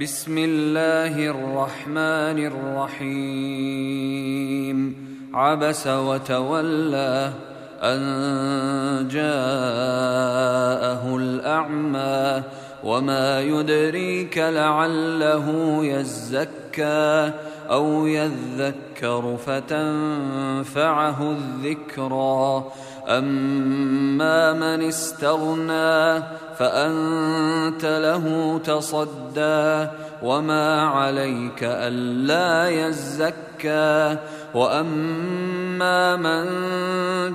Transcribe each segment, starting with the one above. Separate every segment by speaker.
Speaker 1: بسم الله الرحمن الرحيم. عبس وتولى أن جاءه الأعمى وما يدريك لعله يزكى. أو يذكر فتنفعه الذكرى. أما من استغنى فأنت له تصدى. وما عليك ألا يزكى. وأما من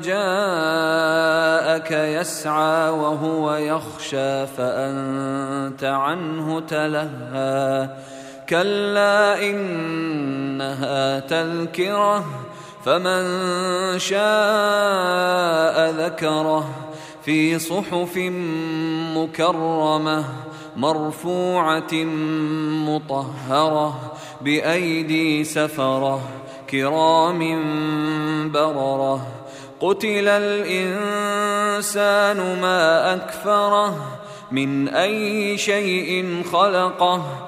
Speaker 1: جاءك يسعى وهو يخشى فأنت عنه تلهى. كلا إنها تذكرة فمن شاء ذكره. في صحف مكرمة مرفوعة مطهرة بأيدي سفرة كرام بررة. قتل الإنسان ما أكفره من أي شيء خلقه.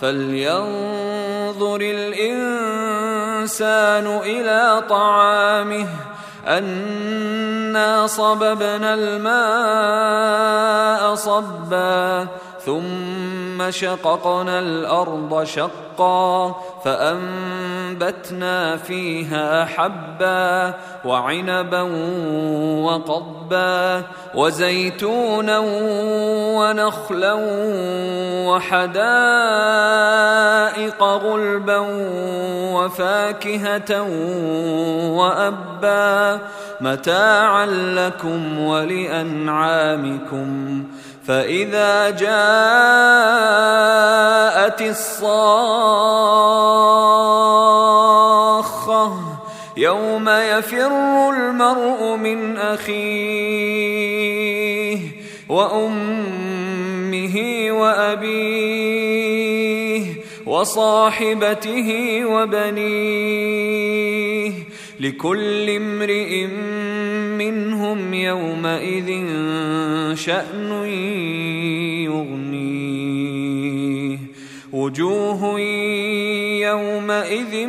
Speaker 1: فلينظر الإنسان إلى طعامه أنا صببنا الماء صبا ثم شققنا الأرض شقا. فأنبتنا فيها حبا وعنبا وقضبا وزيتونا ونخلا وحدائق غلبا وفاكهة وأبا متاعا لكم ولأنعامكم فإذا جاءت الصاخة يوم يفر المرء من أخيه وأمه وأبيه وصاحبته وبنيه لكل امرئ منهم يومئذ شأن يغنيه. وجوه يومئذ